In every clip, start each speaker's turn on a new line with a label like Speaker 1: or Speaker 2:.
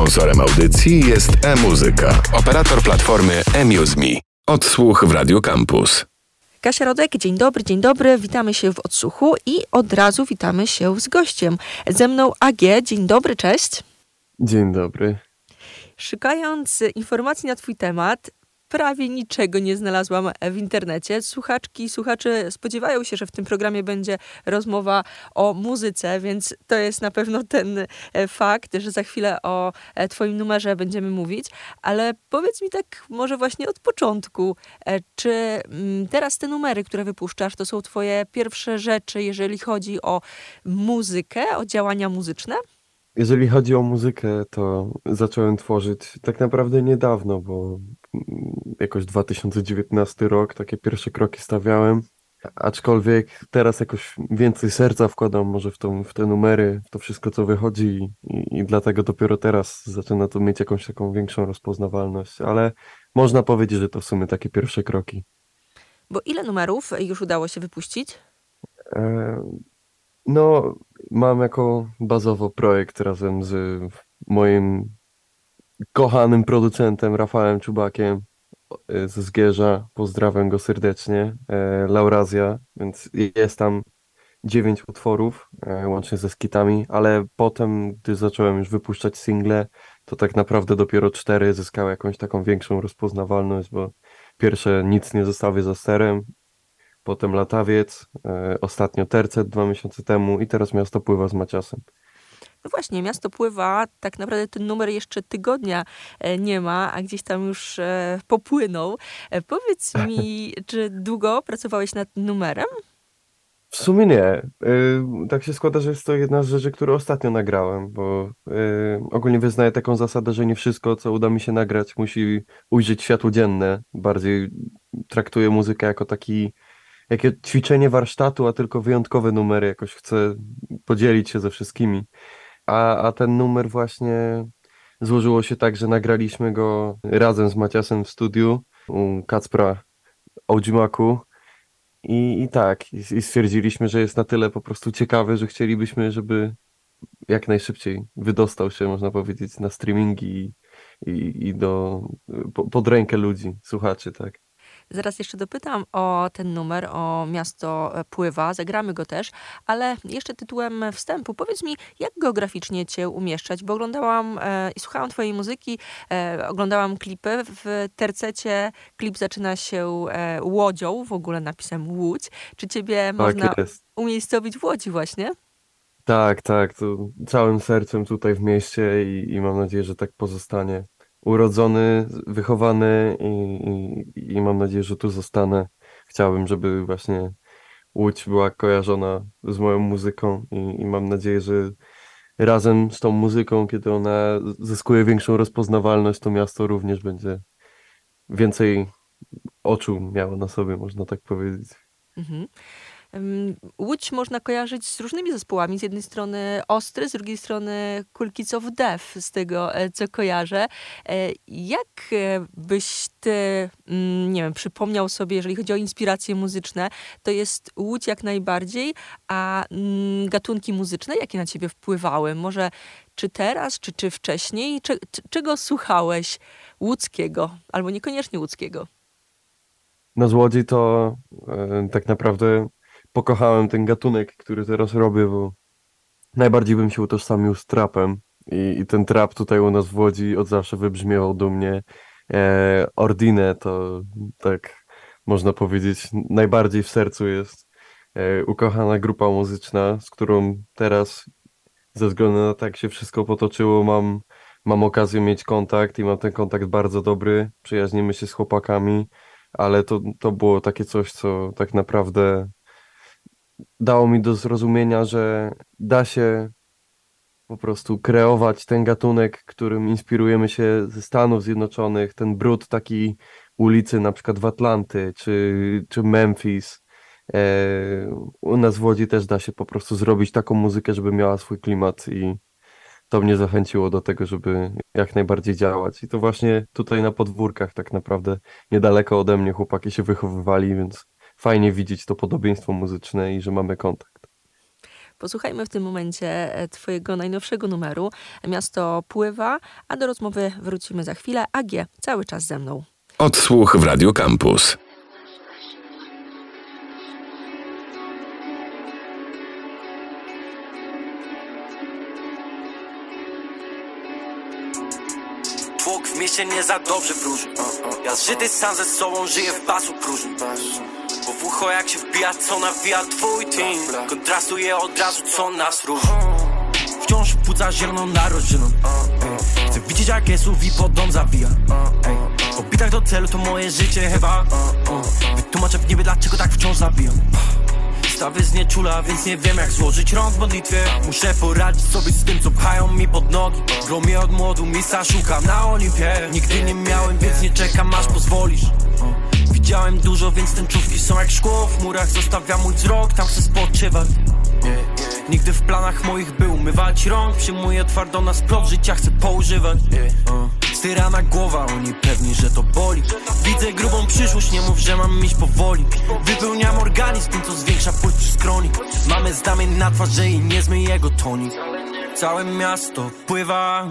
Speaker 1: Sponsorem audycji jest e-muzyka, operator platformy eMuseMe. Odsłuch w Radio Campus.
Speaker 2: Kasia Rodek, dzień dobry, dzień dobry. Witamy się w odsłuchu i od razu witamy się z gościem. Ze mną AG, dzień dobry, cześć.
Speaker 3: Dzień dobry.
Speaker 2: Szukając informacji na Twój temat, prawie niczego nie znalazłam w internecie. Słuchaczki i słuchacze spodziewają się, że w tym programie będzie rozmowa o muzyce, więc to jest na pewno ten e, fakt, że za chwilę o e, Twoim numerze będziemy mówić. Ale powiedz mi tak może właśnie od początku, e, czy mm, teraz te numery, które wypuszczasz, to są Twoje pierwsze rzeczy, jeżeli chodzi o muzykę, o działania muzyczne?
Speaker 3: Jeżeli chodzi o muzykę, to zacząłem tworzyć tak naprawdę niedawno, bo jakoś 2019 rok, takie pierwsze kroki stawiałem. Aczkolwiek teraz jakoś więcej serca wkładam może w, tą, w te numery, w to wszystko, co wychodzi i, i dlatego dopiero teraz zaczyna to mieć jakąś taką większą rozpoznawalność, ale można powiedzieć, że to w sumie takie pierwsze kroki.
Speaker 2: Bo ile numerów już udało się wypuścić?
Speaker 3: E, no, mam jako bazowo projekt razem z moim kochanym producentem Rafałem Czubakiem ze Zgierza. Pozdrawiam go serdecznie. E, Laurazja, więc jest tam dziewięć utworów, e, łącznie ze skitami, ale potem, gdy zacząłem już wypuszczać single, to tak naprawdę dopiero cztery zyskały jakąś taką większą rozpoznawalność, bo pierwsze nic nie zostawię za sterem, potem Latawiec, ostatnio Tercet dwa miesiące temu i teraz Miasto pływa z Maciasem.
Speaker 2: No właśnie, miasto pływa, tak naprawdę ten numer jeszcze tygodnia e, nie ma, a gdzieś tam już e, popłynął. E, powiedz mi, czy długo pracowałeś nad numerem?
Speaker 3: W sumie nie. Tak się składa, że jest to jedna z rzeczy, które ostatnio nagrałem, bo ogólnie wyznaję taką zasadę, że nie wszystko, co uda mi się nagrać, musi ujrzeć światło dzienne. Bardziej traktuję muzykę jako taki jakie ćwiczenie warsztatu, a tylko wyjątkowe numery jakoś chcę podzielić się ze wszystkimi. A, a ten numer właśnie złożyło się tak, że nagraliśmy go razem z Maciasem w studiu u Kacpra Ołdzimaku. I, I tak, i, stwierdziliśmy, że jest na tyle po prostu ciekawy, że chcielibyśmy, żeby jak najszybciej wydostał się, można powiedzieć, na streamingi i, i, i do, pod rękę ludzi, słuchaczy, tak.
Speaker 2: Zaraz jeszcze dopytam o ten numer, o Miasto Pływa, zagramy go też, ale jeszcze tytułem wstępu, powiedz mi, jak geograficznie cię umieszczać, bo oglądałam e, i słuchałam twojej muzyki, e, oglądałam klipy, w tercecie klip zaczyna się e, łodzią, w ogóle napisem Łódź. Czy ciebie tak można jest. umiejscowić w Łodzi właśnie?
Speaker 3: Tak, tak, to całym sercem tutaj w mieście i, i mam nadzieję, że tak pozostanie urodzony, wychowany i, i, i mam nadzieję, że tu zostanę. Chciałbym, żeby właśnie Łódź była kojarzona z moją muzyką i, i mam nadzieję, że razem z tą muzyką, kiedy ona zyskuje większą rozpoznawalność, to miasto również będzie więcej oczu miało na sobie, można tak powiedzieć. Mhm.
Speaker 2: Łódź można kojarzyć z różnymi zespołami. Z jednej strony Ostry, z drugiej strony Kids of Death, z tego e, co kojarzę. E, jak e, byś ty, mm, nie wiem, przypomniał sobie, jeżeli chodzi o inspiracje muzyczne, to jest Łódź jak najbardziej, a mm, gatunki muzyczne, jakie na ciebie wpływały? Może czy teraz, czy, czy wcześniej? czego słuchałeś łódzkiego, albo niekoniecznie łódzkiego?
Speaker 3: No z Łodzi to tak naprawdę pokochałem ten gatunek, który teraz robię, bo najbardziej bym się utożsamił z trapem. I, i ten trap tutaj u nas w Łodzi od zawsze wybrzmiewał do mnie. E, Ordine to tak można powiedzieć najbardziej w sercu jest e, ukochana grupa muzyczna, z którą teraz ze względu na tak się wszystko potoczyło, mam, mam okazję mieć kontakt i mam ten kontakt bardzo dobry. Przyjaźnimy się z chłopakami, ale to, to było takie coś, co tak naprawdę dało mi do zrozumienia, że da się po prostu kreować ten gatunek, którym inspirujemy się ze Stanów Zjednoczonych, ten brud taki ulicy na przykład w Atlanty czy, czy Memphis. E, u nas w Łodzi też da się po prostu zrobić taką muzykę, żeby miała swój klimat i to mnie zachęciło do tego, żeby jak najbardziej działać. I to właśnie tutaj na podwórkach tak naprawdę niedaleko ode mnie chłopaki się wychowywali, więc fajnie widzieć to podobieństwo muzyczne i że mamy kontakt.
Speaker 2: Posłuchajmy w tym momencie e, Twojego najnowszego numeru. Miasto pływa, a do rozmowy wrócimy za chwilę. AG cały czas ze mną.
Speaker 1: Odsłuch w Radio Campus.
Speaker 4: Tłok w mieście nie za dobrze wróży Ja zżyty sam ze sobą żyję w basu próżni w ucho jak się wbija co nawija twój team. Kontrastuje od razu co nas różni Wciąż płuca zieloną na rodziną Chcę widzieć jak SUV pod dom zawija Po bitach do celu to moje życie chyba. Wytłumaczę w niebie dlaczego tak wciąż zabijam. Stawy znieczula, więc nie wiem jak złożyć rąk w modlitwie. Muszę poradzić sobie z tym, co pchają mi pod nogi. Gromie od młodu, misa szukam na Olimpie. Nigdy nie miałem, więc nie czekam aż pozwolisz Widziałem dużo, więc tęczówki są jak szkło. W murach Zostawiam mój wzrok, tam chcę spoczywać. Nigdy w planach moich był mywać rąk. Przyjmuję twardo na splot, życia chcę poużywać. Styrana głowa, oni pewni, że to boli. Widzę grubą przyszłość, nie mów, że mam iść powoli. Wypełniam organizm tym, co zwiększa puls przy skroni. Mamy zdamień na twarzy i nie zmyj jego tonik Całe miasto pływa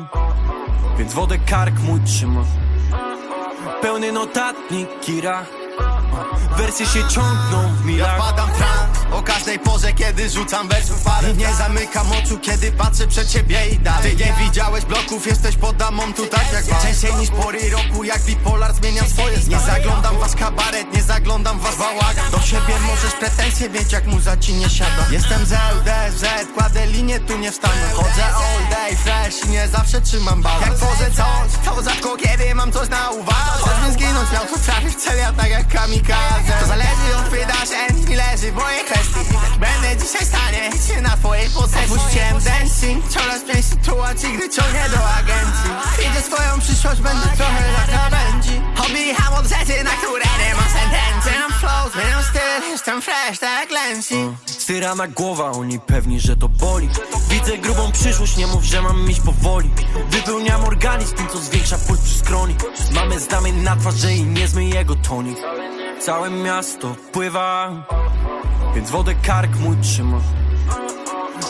Speaker 4: Więc wodę kark mój trzyma. Pełny notatnik kira Wersje się ciągną w
Speaker 5: Ja
Speaker 4: milach
Speaker 5: wpadam w trans o każdej porze, kiedy rzucam wersów parę. Nie zamykam oczu, kiedy patrzę przed siebie i dalej Jesteś pod damą tu tak jak was. Częściej niż pory roku, jak bipolar zmieniam swoje Nie zaglądam was kabaret, nie zaglądam was bałagan. Do siebie możesz pretensje mieć, jak muza ci nie siada. Jestem z LDZ, kładę linię, tu nie wstanę. Chodzę all day fresh i nie zawsze trzymam balans. Jak tworzę coś, to rzadko kiedy mam coś na uwadze. Choćbym zginąć miał, to trafię w cel, ja tak jak kamikaze To zależy od wydarzeń, mi leży w mojej kwestii Dzisiaj stanie? Się na twojej posesji Opuściłem dancing, coraz mniej sytuacji, gdy ciągnie do agencji. Widzę swoją przyszłość, będę trochę jak krawędzi Odbijam od rzeczy, na które nie ma sentencji. Zmieniam flow, zmieniam styl, jestem fresh, tak jak Lensi
Speaker 4: Styrana głowa, oni pewni, że to boli. Widzę grubą przyszłość, nie mów, że mam iść powoli. Wypełniam organizm tym, co zwiększa puls przy skroni. Mamy znamień na twarzy i nie zmyj jego tonik. Całe miasto pływa Więc wodę kark mój trzyma.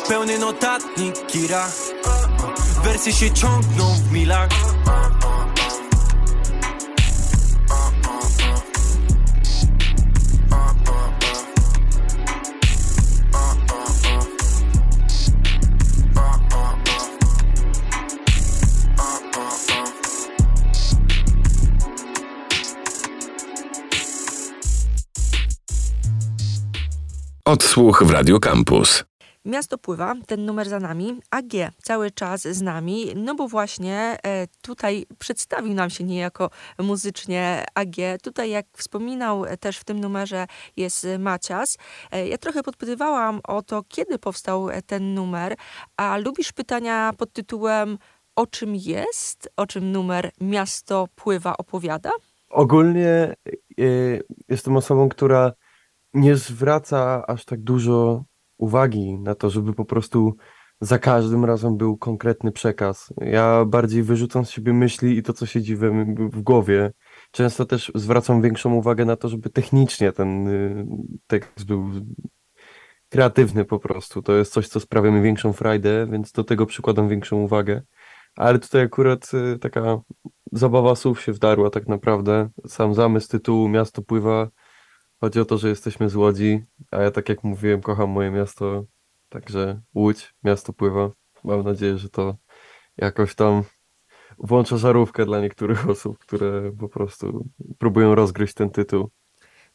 Speaker 4: Pełny notatnik kira Wersje się ciągną w milach
Speaker 1: Odsłuch w Radio Campus.
Speaker 2: Miasto pływa, ten numer za nami, AG cały czas z nami, no bo właśnie e, tutaj przedstawił nam się niejako muzycznie AG. Tutaj, jak wspominał e, też w tym numerze, jest Macias. E, ja trochę podpytywałam o to, kiedy powstał e, ten numer, a lubisz pytania pod tytułem o czym jest, o czym numer Miasto pływa opowiada?
Speaker 3: Ogólnie y, jestem osobą, która nie zwraca aż tak dużo uwagi na to, żeby po prostu za każdym razem był konkretny przekaz. Ja bardziej wyrzucam z siebie myśli i to, co siedzi we, w głowie. Często też zwracam większą uwagę na to, żeby technicznie ten y, tekst był kreatywny po prostu. To jest coś, co sprawia mi większą frajdę, więc do tego przykładam większą uwagę. Ale tutaj akurat y, taka zabawa słów się wdarła tak naprawdę. Sam zamysł tytułu Miasto pływa. Chodzi o to, że jesteśmy z Łodzi, a ja tak jak mówiłem, kocham moje miasto. Także Łódź, miasto pływa. Mam nadzieję, że to jakoś tam włącza żarówkę dla niektórych osób, które po prostu próbują rozgryźć ten tytuł.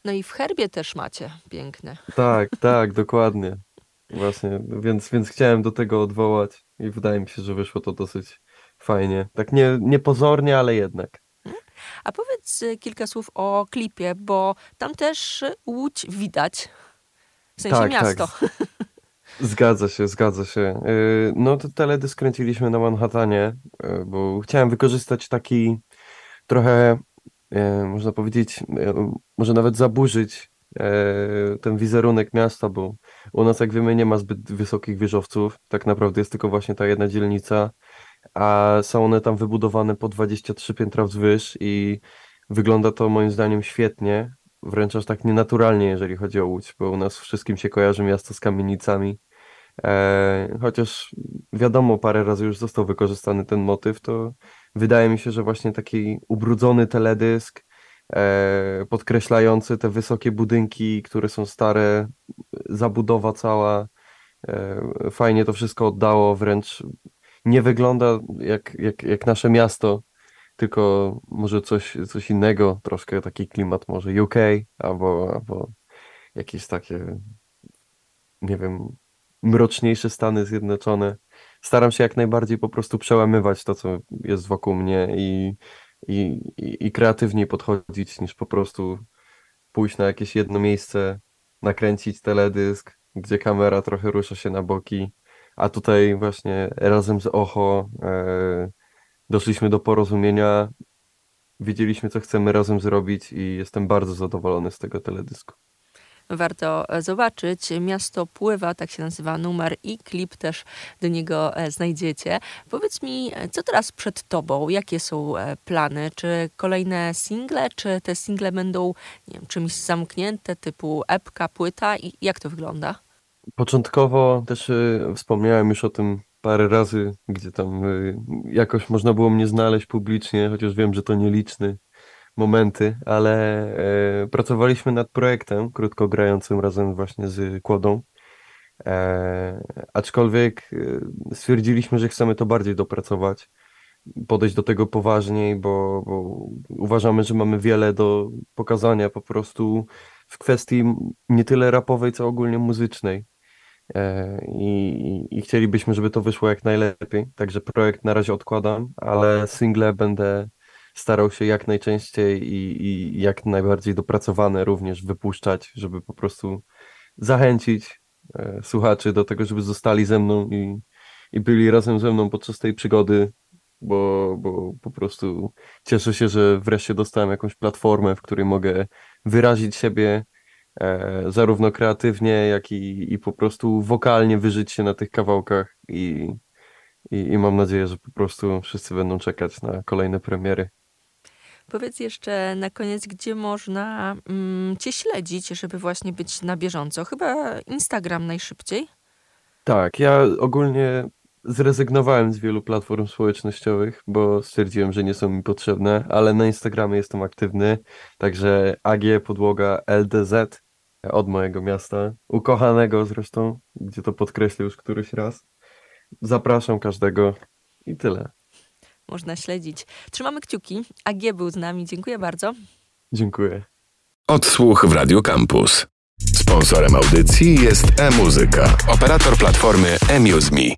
Speaker 2: No i w herbie też macie piękne.
Speaker 3: Tak, tak, dokładnie. Właśnie, więc, więc chciałem do tego odwołać i wydaje mi się, że wyszło to dosyć fajnie. Tak nie, niepozornie, ale jednak.
Speaker 2: A powiedz y, kilka słów o klipie, bo tam też Łódź widać. W sensie
Speaker 3: Tak,
Speaker 2: miasto.
Speaker 3: Zgadza się, zgadza się. Yy, No to teledysk kręciliśmy na Manhattanie, yy, bo chciałem wykorzystać taki trochę, można powiedzieć, może nawet zaburzyć ten wizerunek miasta, bo u nas, jak wiemy, nie ma zbyt wysokich wieżowców. Tak naprawdę jest tylko właśnie ta jedna dzielnica, a są one tam wybudowane po 23 piętra wzwyż i wygląda to moim zdaniem świetnie, wręcz aż tak nienaturalnie, jeżeli chodzi o Łódź, bo u nas wszystkim się kojarzy miasto z kamienicami. E, chociaż wiadomo, parę razy już został wykorzystany ten motyw, to wydaje mi się, że właśnie taki ubrudzony teledysk, e, podkreślający te wysokie budynki, które są stare, zabudowa cała, e, fajnie to wszystko oddało, wręcz nie wygląda jak, jak, jak nasze miasto, tylko może coś, coś innego, troszkę taki klimat może UK albo, albo jakieś takie, nie wiem, mroczniejsze Stany Zjednoczone. Staram się jak najbardziej po prostu przełamywać to, co jest wokół mnie i, i, i, kreatywniej podchodzić, niż po prostu pójść na jakieś jedno miejsce, nakręcić teledysk, gdzie kamera trochę rusza się na boki, a tutaj właśnie razem z Ocho e, doszliśmy do porozumienia, wiedzieliśmy, co chcemy razem zrobić i jestem bardzo zadowolony z tego teledysku
Speaker 2: warto e, zobaczyć. Miasto Pływa, tak się nazywa numer i klip też do niego e, znajdziecie. Powiedz mi, e, co teraz przed tobą? Jakie są plany? Czy kolejne single, czy te single będą nie wiem, czymś zamknięte, typu epka, płyta? I jak to wygląda?
Speaker 3: Początkowo też y, wspomniałem już o tym parę razy, gdzie tam y, jakoś można było mnie znaleźć publicznie, chociaż wiem, że to nieliczny momenty, ale e, pracowaliśmy nad projektem krótko grającym razem właśnie z Kłodą. E, aczkolwiek e, stwierdziliśmy, że chcemy to bardziej dopracować, podejść do tego poważniej, bo, bo uważamy, że mamy wiele do pokazania po prostu w kwestii nie tyle rapowej, co ogólnie muzycznej. E, I, I, chcielibyśmy, żeby to wyszło jak najlepiej. Także projekt na razie odkładam, ale single będę starał się jak najczęściej i, i jak najbardziej dopracowane również wypuszczać, żeby po prostu zachęcić e, słuchaczy do tego, żeby zostali ze mną i, i byli razem ze mną podczas tej przygody, bo, bo po prostu cieszę się, że wreszcie dostałem jakąś platformę, w której mogę wyrazić siebie zarówno kreatywnie, jak i, i po prostu wokalnie wyżyć się na tych kawałkach i, i, i mam nadzieję, że po prostu wszyscy będą czekać na kolejne premiery.
Speaker 2: Powiedz jeszcze na koniec, gdzie można mm, Cię śledzić, żeby właśnie być na bieżąco. Chyba Instagram najszybciej.
Speaker 3: Tak, ja ogólnie zrezygnowałem z wielu platform społecznościowych, bo stwierdziłem, że nie są mi potrzebne, ale na Instagramie jestem aktywny, także AG podłoga LDZ od mojego miasta, ukochanego zresztą, gdzie to podkreślę już któryś raz. Zapraszam każdego i tyle
Speaker 2: można śledzić. Trzymamy kciuki. AG był z nami. Dziękuję bardzo.
Speaker 3: Dziękuję.
Speaker 1: Odsłuch w Radio Campus. Sponsorem audycji jest e-muzyka, operator platformy eMuseMe.